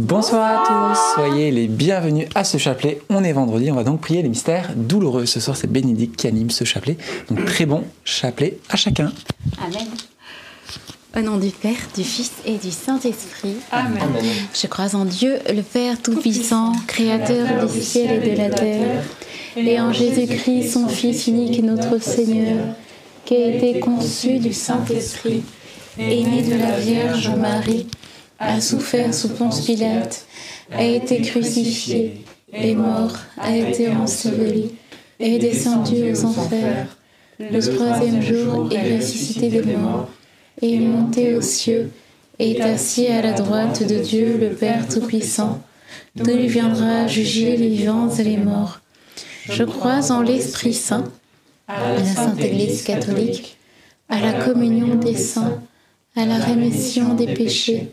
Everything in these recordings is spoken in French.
Bonsoir à tous, soyez les bienvenus à ce chapelet. On est vendredi, on va donc prier les mystères douloureux. Ce soir, c'est Bénédicte qui anime ce chapelet. Donc très bon chapelet à chacun. Amen. Au nom du Père, du Fils et du Saint-Esprit. Amen. Je crois en Dieu, le Père Tout-Puissant, Créateur du ciel et de la terre, et en Jésus-Christ, son Fils unique, notre Seigneur, qui a été conçu du Saint-Esprit, et né de la Vierge Marie, a souffert sous Ponce Pilate, a été crucifié, est mort, a été enseveli, est descendu aux enfers. Le troisième jour est ressuscité des morts, et est monté aux cieux, et est assis à la droite de Dieu le Père Tout-Puissant, d'où il viendra juger les vivants et les morts. Je crois en l'Esprit Saint, à la Sainte Église catholique, à la communion des saints, à la rémission des péchés,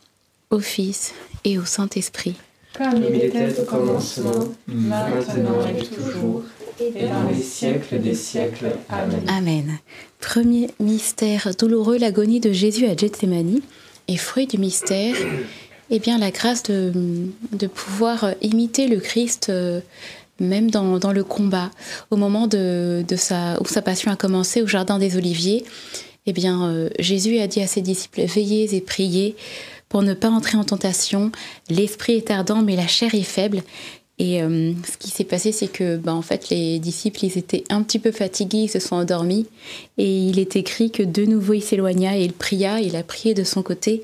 au Fils et au Saint-Esprit. Comme il était au commencement, maintenant et toujours, et dans les siècles des siècles. Amen. Amen. Premier mystère douloureux, l'agonie de Jésus à Gethsemane. Et fruit du mystère, eh bien, la grâce de, de pouvoir imiter le Christ euh, même dans, dans, le combat. Au moment de, de, sa, où sa passion a commencé au Jardin des Oliviers, eh bien, euh, Jésus a dit à ses disciples, veillez et priez pour ne pas entrer en tentation. L'esprit est ardent, mais la chair est faible. Et euh, ce qui s'est passé, c'est que, bah, en fait, les disciples, ils étaient un petit peu fatigués, ils se sont endormis. Et il est écrit que de nouveau, il s'éloigna et il pria, il a prié de son côté.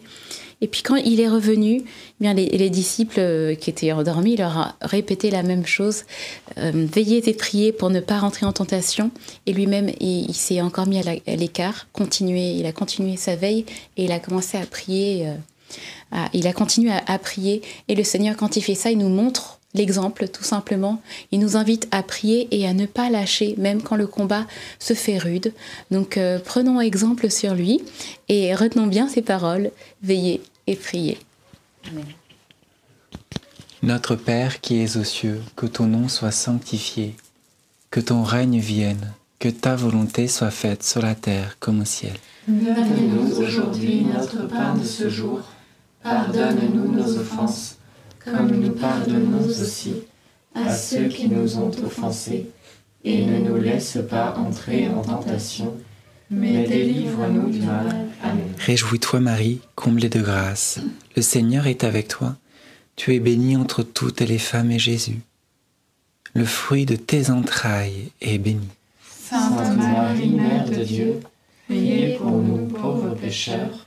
Et puis quand il est revenu, eh bien les, les, disciples euh, qui étaient endormis leur a répété la même chose euh, veillez et priez pour ne pas rentrer en tentation. Et lui-même, il, il s'est encore mis à l'écart, continué, il a continué sa veille et il a commencé à prier. Euh, à, il a continué à, à prier. Et le Seigneur, quand il fait ça, il nous montre l'exemple tout simplement. Il nous invite à prier et à ne pas lâcher, même quand le combat se fait rude. Donc euh, prenons exemple sur lui et retenons bien ses paroles, veillez et priez. Amen. Notre Père qui es aux cieux, que ton nom soit sanctifié, que ton règne vienne, que ta volonté soit faite sur la terre comme au ciel. Donne-nous aujourd'hui notre pain de ce jour. Pardonne-nous nos offenses comme nous pardonnons aussi à ceux qui nous ont offensés, et ne nous laisse pas entrer en tentation, mais délivre-nous du mal. Amen. Réjouis-toi Marie, comblée de grâce, le Seigneur est avec toi, tu es bénie entre toutes les femmes et Jésus, le fruit de tes entrailles est béni. Sainte Marie, Mère de Dieu, priez pour nous pauvres pécheurs,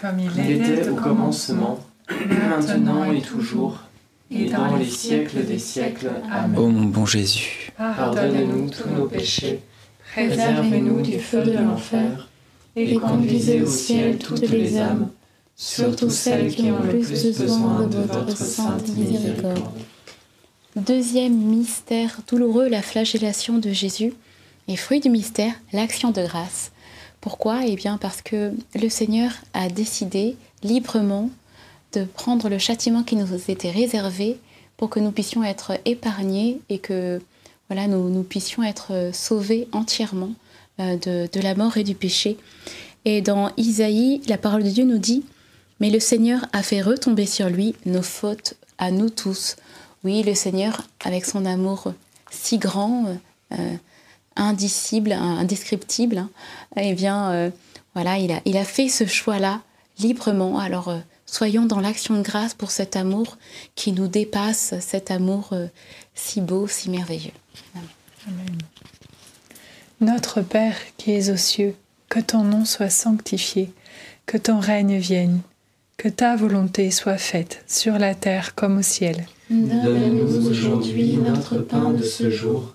Comme il était au commencement, maintenant et toujours, et dans les siècles des siècles. Amen. Ô mon bon Jésus, Pardonnez-nous tous nos péchés, préservez-nous du feu de l'enfer, et conduisez au ciel toutes les âmes, surtout celles qui ont le plus besoin de votre sainte miséricorde. Deuxième mystère douloureux, la flagellation de Jésus. Et fruit du mystère, l'action de grâce. Pourquoi Eh bien parce que le Seigneur a décidé librement de prendre le châtiment qui nous était réservé pour que nous puissions être épargnés et que voilà, nous, puissions être sauvés entièrement euh, de, de la mort et du péché. Et dans Isaïe, la parole de Dieu nous dit Mais le Seigneur a fait retomber sur lui nos fautes à nous tous. Oui, le Seigneur, avec son amour si grand, euh, indicible, indescriptible, hein, eh bien, euh, voilà, il a, il a fait ce choix-là librement. Alors, euh, soyons dans l'action de grâce pour cet amour qui nous dépasse, cet amour euh, si beau, si merveilleux. Notre Père qui es aux cieux, que ton nom soit sanctifié, que ton règne vienne, que ta volonté soit faite sur la terre comme au ciel. Donne-nous aujourd'hui notre pain de ce jour.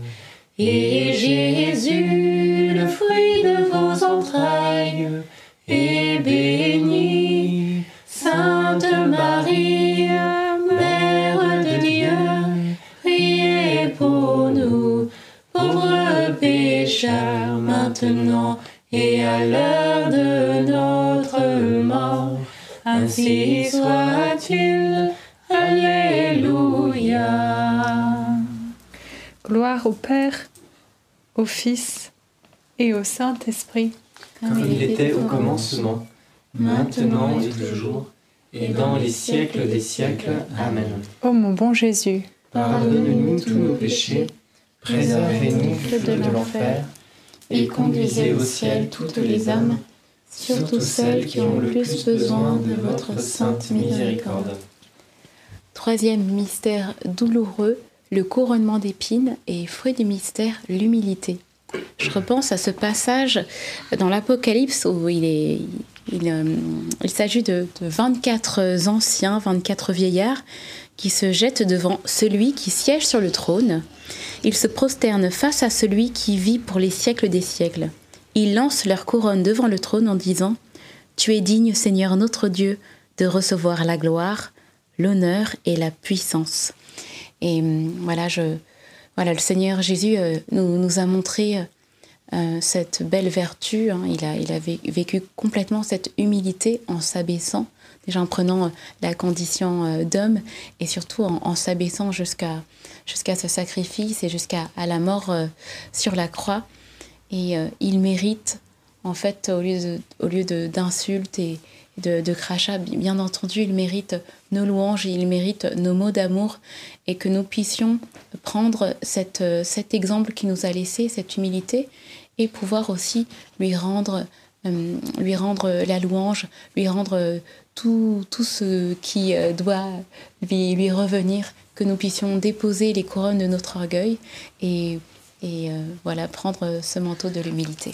Et Jésus, le fruit de vos entrailles, est béni. Sainte Marie, Mère de Dieu, priez pour nous, pauvres pécheurs, maintenant et à l'heure de notre mort. Ainsi soit-il. Alléluia. Gloire au Père, au Fils et au Saint-Esprit. Comme il était au commencement, maintenant et toujours, et dans les siècles des siècles. Amen. Ô mon bon Jésus, Pardonne-nous tous nos péchés, préservez-nous du feu de l'enfer, et conduisez au ciel toutes les âmes, surtout celles qui ont le plus besoin de votre sainte miséricorde. Troisième mystère douloureux, le couronnement d'épines et fruit du mystère, l'humilité. Je repense à ce passage dans l'Apocalypse où il est, il, euh, s'agit de, de 24 anciens, 24 vieillards qui se jettent devant celui qui siège sur le trône. Ils se prosternent face à celui qui vit pour les siècles des siècles. Ils lancent leur couronne devant le trône en disant Tu es digne, Seigneur notre Dieu, de recevoir la gloire, l'honneur et la puissance. Et hum, voilà, le Seigneur Jésus euh, nous, a montré euh, cette belle vertu. hein. Il, a, vécu complètement cette humilité en s'abaissant, déjà en prenant euh, la condition euh, d'homme et surtout en, s'abaissant jusqu'à ce sacrifice et jusqu'à la mort euh, sur la croix. Et euh, il mérite, en fait, au lieu d'insultes et de, de crachats, bi- bien entendu, il mérite nos louanges, il mérite nos mots d'amour. Et que nous puissions prendre cet exemple qu'il nous a laissé, cette humilité, et pouvoir aussi lui rendre, euh, lui rendre la louange, lui rendre tout, tout ce qui euh, doit lui, lui revenir, que nous puissions déposer les couronnes de notre orgueil et, et euh, voilà, prendre ce manteau de l'humilité.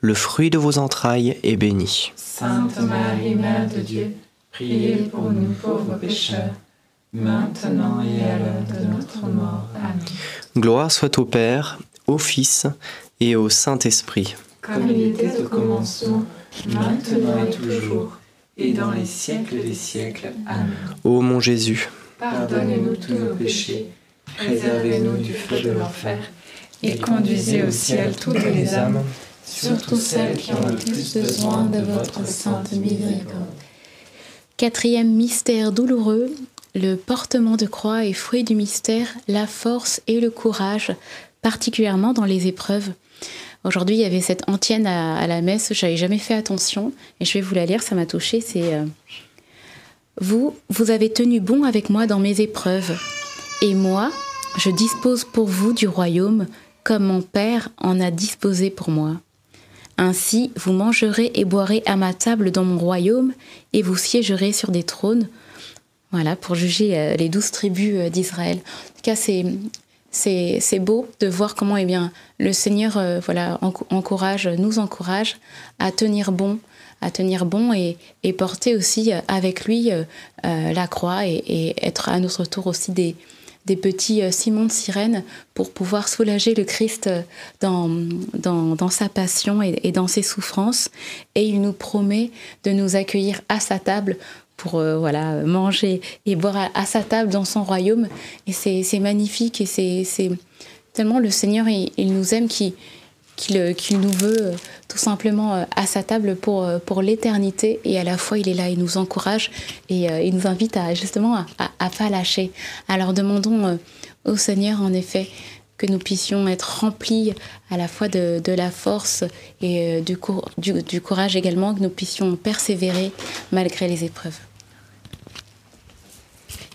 le fruit de vos entrailles, est béni. Sainte Marie, Mère de Dieu, priez pour nous pauvres pécheurs, maintenant et à l'heure de notre mort. Amen. Gloire soit au Père, au Fils et au Saint-Esprit. Comme il était au commencement, maintenant et toujours, et dans les siècles des siècles. Amen. Ô mon Jésus, Pardonnez-nous tous nos péchés, préservez-nous du feu de l'enfer, et conduisez au ciel toutes les âmes, surtout celles qui ont le plus besoin de votre sainte miséricorde. Quatrième mystère douloureux, le portement de croix et fruit du mystère, la force et le courage, particulièrement dans les épreuves. Aujourd'hui, il y avait cette antienne à, à la messe, j'avais jamais fait attention, et je vais vous la lire, ça m'a touchée. C'est euh, Vous, vous avez tenu bon avec moi dans mes épreuves, et moi, je dispose pour vous du royaume, comme mon Père en a disposé pour moi. Ainsi, vous mangerez et boirez à ma table dans mon royaume, et vous siégerez sur des trônes. Voilà, pour juger euh, les douze tribus euh, d'Israël. En tout cas, c'est c'est beau de voir comment eh bien le Seigneur euh, voilà enc- encourage nous encourage à tenir bon à tenir bon et, et porter aussi avec lui euh, la croix et, et être à notre tour aussi des des petits euh, Simon de sirène pour pouvoir soulager le Christ euh, dans, dans, dans sa passion et, dans ses souffrances. Et il nous promet de nous accueillir à sa table pour euh, voilà manger et boire à, sa table dans son royaume. Et c'est magnifique et c'est tellement le Seigneur, il, il nous aime qu'il qu'il euh, qu'il nous veut euh, tout simplement euh, à sa table pour, l'éternité et à la fois il est là, il nous encourage et il nous invite à justement à, pas lâcher. Alors demandons au Seigneur en effet que nous puissions être remplis à la fois de, la force et du courage également, que nous puissions persévérer malgré les épreuves.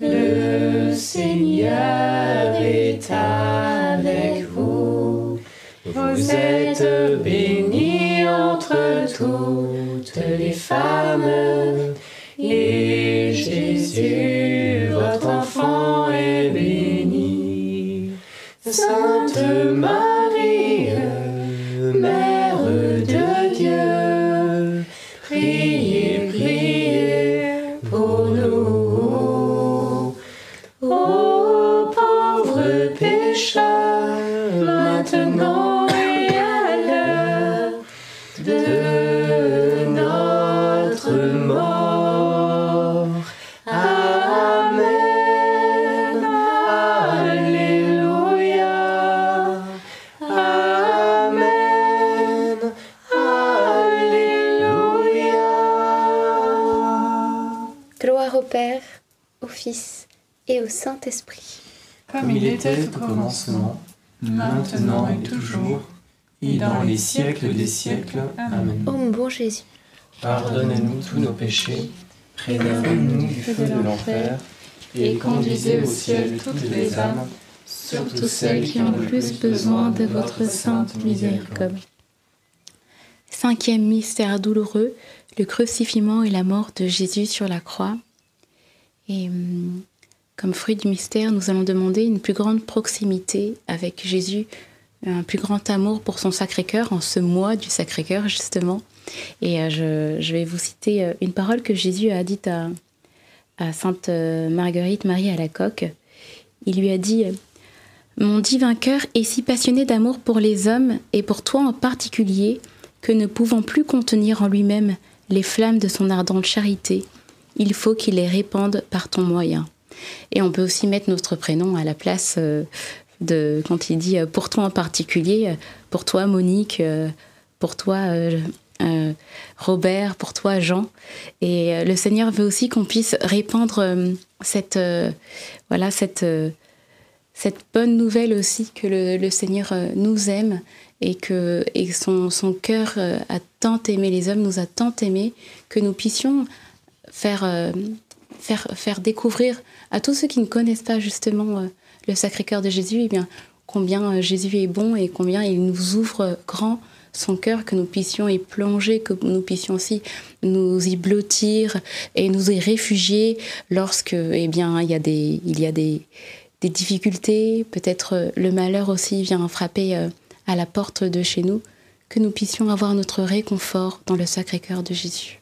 le Seigneur est avec vous. Vous êtes bénie entre toutes les femmes, et Jésus, votre enfant, est béni. Sainte Marie, était au commencement, maintenant et toujours, et dans les siècles des siècles. Amen. Ô mon bon Jésus, Pardonnez-nous tous nos péchés, préservez-nous du feu de l'enfer, Et conduisez au ciel toutes les âmes, surtout celles qui ont le plus besoin de votre sainte miséricorde. Cinquième mystère douloureux, le crucifixion et la mort de Jésus sur la croix. Et hum, comme fruit du mystère, nous allons demander une plus grande proximité avec Jésus, un plus grand amour pour son Sacré-Cœur en ce mois du Sacré-Cœur justement. Et euh, je, vais vous citer euh, une parole que Jésus a dite à, à Sainte euh, Marguerite Marie à la coque. Il lui a dit Mon divin cœur est si passionné d'amour pour les hommes et pour toi en particulier que ne pouvant plus contenir en lui-même les flammes de son ardente charité, il faut qu'il les répande par ton moyen. Et on peut aussi mettre notre prénom à la place euh, de quand il dit euh, pour toi en particulier, euh, pour toi Monique, pour toi Robert, pour toi Jean. Et le Seigneur veut aussi qu'on puisse répandre cette voilà cette cette bonne nouvelle aussi que le, Seigneur nous aime et que et son, son cœur a tant aimé les hommes, nous a tant aimé que nous puissions faire, faire, découvrir à tous ceux qui ne connaissent pas justement euh, le Sacré-Cœur de Jésus, eh bien, combien euh, Jésus est bon et combien il nous ouvre grand son cœur, que nous puissions y plonger, que nous puissions aussi nous y blottir et nous y réfugier lorsque, eh bien, il y a des, il y a des, des difficultés, peut-être euh, le malheur aussi vient frapper à la porte de chez nous, que nous puissions avoir notre réconfort dans le Sacré-Cœur de Jésus.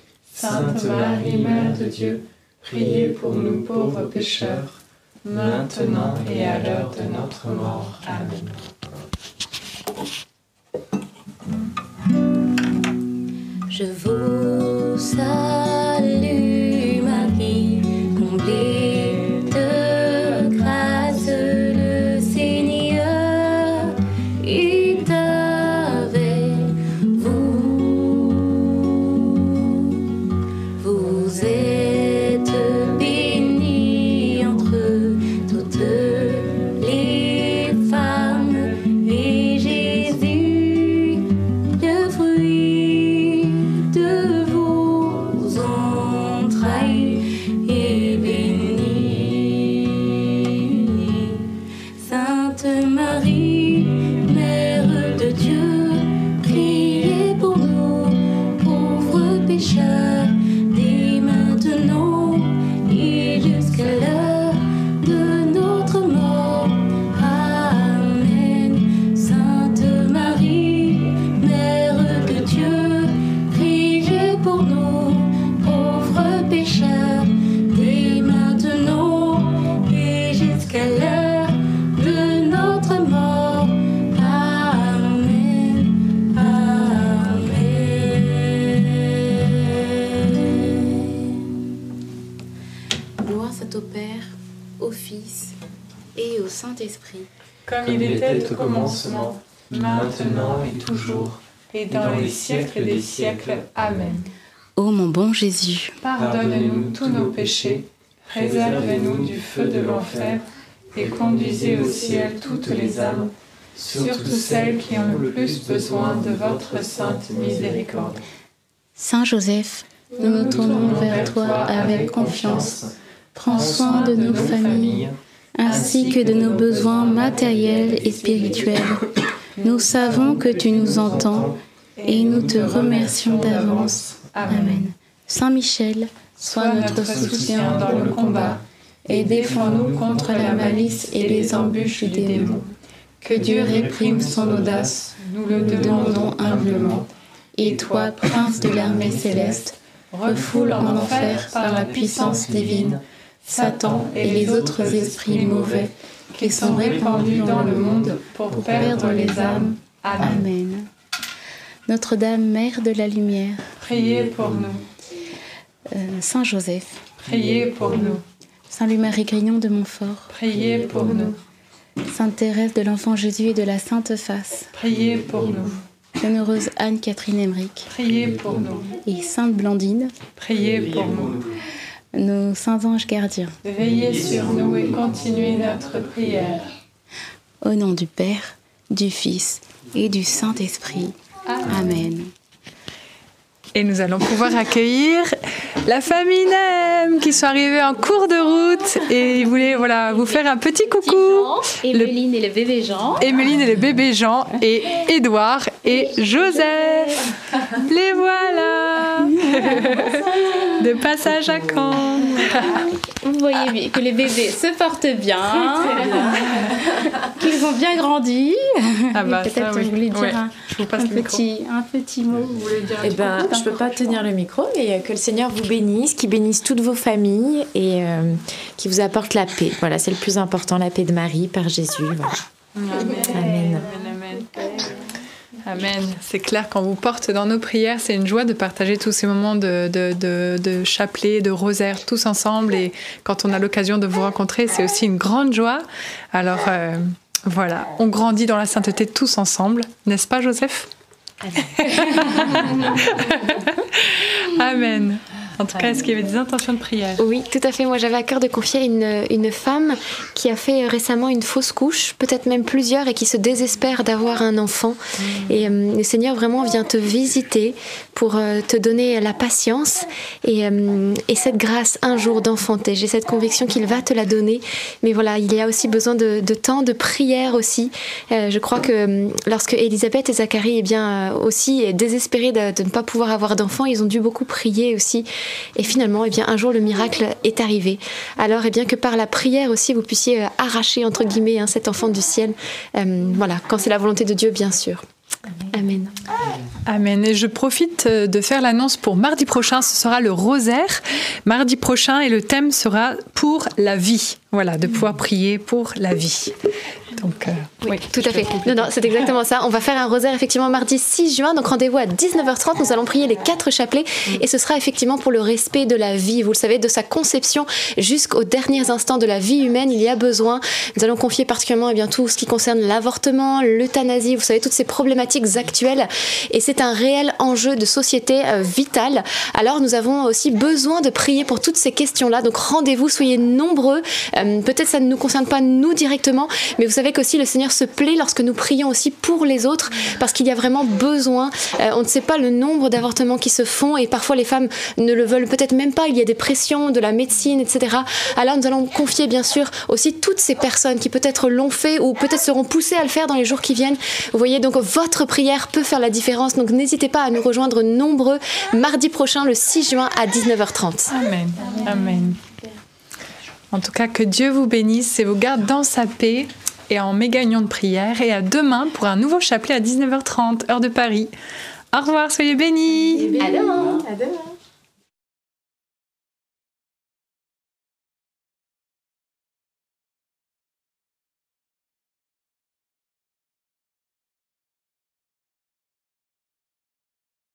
Sainte Marie, Mère de Dieu, priez pour nous pauvres pécheurs, maintenant et à l'heure de notre mort. Amen. Je vous salue, au commencement, maintenant et toujours, et dans les siècles des siècles. Amen. Ô mon bon Jésus, Pardonne-nous tous nos péchés, préservez-nous du feu de l'enfer, et conduisez au ciel toutes les âmes, surtout celles qui ont le plus besoin de votre sainte miséricorde. Saint Joseph, nous nous tournons vers toi avec confiance. Prends soin de nos familles, ainsi que de nos besoins matériels et spirituels. Nous savons que tu nous entends et nous te remercions d'avance. Amen. Saint Michel, sois notre soutien dans le combat et défends-nous contre la malice et les embûches du démon. Que Dieu réprime son audace, nous le demandons humblement. Et toi, prince de l'armée céleste, refoule en enfer par la puissance divine Satan et les autres esprits mauvais qui sont répandus dans le monde pour perdre les âmes. Amen. Notre-Dame, Mère de la Lumière, Priez pour nous, euh, Saint Joseph, priez pour nous, Saint Louis-Marie Grignon de Montfort, priez pour nous, Sainte Thérèse de l'Enfant Jésus et de la Sainte Face, priez pour nous, Bienheureuse Anne-Catherine Emmerich priez pour nous, et Sainte Blandine, priez pour nous. Nos saints anges gardiens. Veillez sur nous et continuez notre prière. Au nom du Père, du Fils et du Saint-Esprit. Amen. Et nous allons pouvoir accueillir la famille Nem qui sont arrivés en cours de route et ils voulaient voilà, vous faire un petit coucou. Emeline et le bébé Jean. Emeline et le bébé Jean et Édouard et Joseph. Les voilà De passage à Caen. Vous voyez que les bébés se portent bien, qu'ils ont bien grandi. Ah bah, Peut-être oui. vous voulez dire Ouais, un, je vous passe un le micro. petit, un petit mot. Vous voulez dire Eh ben, important je peux pas tenir le micro, mais euh, que le Seigneur vous bénisse, qu'il bénisse toutes vos familles et euh, qu'il vous apporte la paix. Voilà, c'est le plus important, la paix de Marie par Jésus. Voilà. Amen. Amen. Amen. C'est clair, quand vous porte dans nos prières, c'est une joie de partager tous ces moments de, de, de, de chapelet, de rosaire, tous ensemble. Et quand on a l'occasion de vous rencontrer, c'est aussi une grande joie. Alors euh, voilà, on grandit dans la sainteté tous ensemble, n'est-ce pas, Joseph? Amen. En tout cas, est-ce qu'il y avait des intentions de prière Oui, tout à fait. Moi, j'avais à cœur de confier une, une femme qui a fait récemment une fausse couche, peut-être même plusieurs, et qui se désespère d'avoir un enfant. Et euh, le Seigneur vraiment vient te visiter pour euh, te donner la patience et, euh, et cette grâce un jour d'enfanter. J'ai cette conviction qu'il va te la donner. Mais voilà, il y a aussi besoin de, de temps, de prière aussi. Je crois que lorsque Élisabeth et Zacharie, eh bien, aussi désespérés de, de ne pas pouvoir avoir d'enfants, ils ont dû beaucoup prier aussi. Et finalement, eh bien, un jour, le miracle est arrivé. Alors, eh bien, que par la prière aussi, vous puissiez euh, arracher, entre guillemets, hein, cet enfant du ciel. Euh, voilà, quand c'est la volonté de Dieu, bien sûr. Amen. Amen. Et je profite euh, de faire l'annonce pour mardi prochain. Ce sera le rosaire. Mardi prochain et le thème sera pour la vie. Voilà, de pouvoir prier pour la vie. Donc, euh, oui, Tout à fait. Non, non, c'est exactement ça. On va faire un rosaire effectivement mardi 6 juin. Donc rendez-vous à 19h30. Nous allons prier les quatre chapelets. Et ce sera effectivement pour le respect de la vie. Vous le savez, de sa conception jusqu'aux derniers instants de la vie humaine, il y a besoin. Nous allons confier particulièrement eh bien, tout ce qui concerne l'avortement, l'euthanasie. Vous savez, toutes ces problématiques actuelles. Et c'est un réel enjeu de société euh, vital. Alors nous avons aussi besoin de prier pour toutes ces questions-là. Donc rendez-vous, soyez nombreux. Euh, Peut-être ça ne nous concerne pas nous directement, mais vous savez qu'aussi le Seigneur se plaît lorsque nous prions aussi pour les autres, parce qu'il y a vraiment besoin. Euh, on ne sait pas le nombre d'avortements qui se font et parfois les femmes ne le veulent peut-être même pas. Il y a des pressions de la médecine, etc. Alors nous allons confier bien sûr aussi toutes ces personnes qui peut-être l'ont fait ou peut-être seront poussées à le faire dans les jours qui viennent. Vous voyez donc votre prière peut faire la différence. Donc n'hésitez pas à nous rejoindre nombreux mardi prochain, le 6 juin à 19h30. Amen. Amen. En tout cas, que Dieu vous bénisse et vous garde dans sa paix et en méga union de prière. Et à demain pour un nouveau chapelet à 19h30, heure de Paris. Au revoir, soyez bénis. À demain. À demain.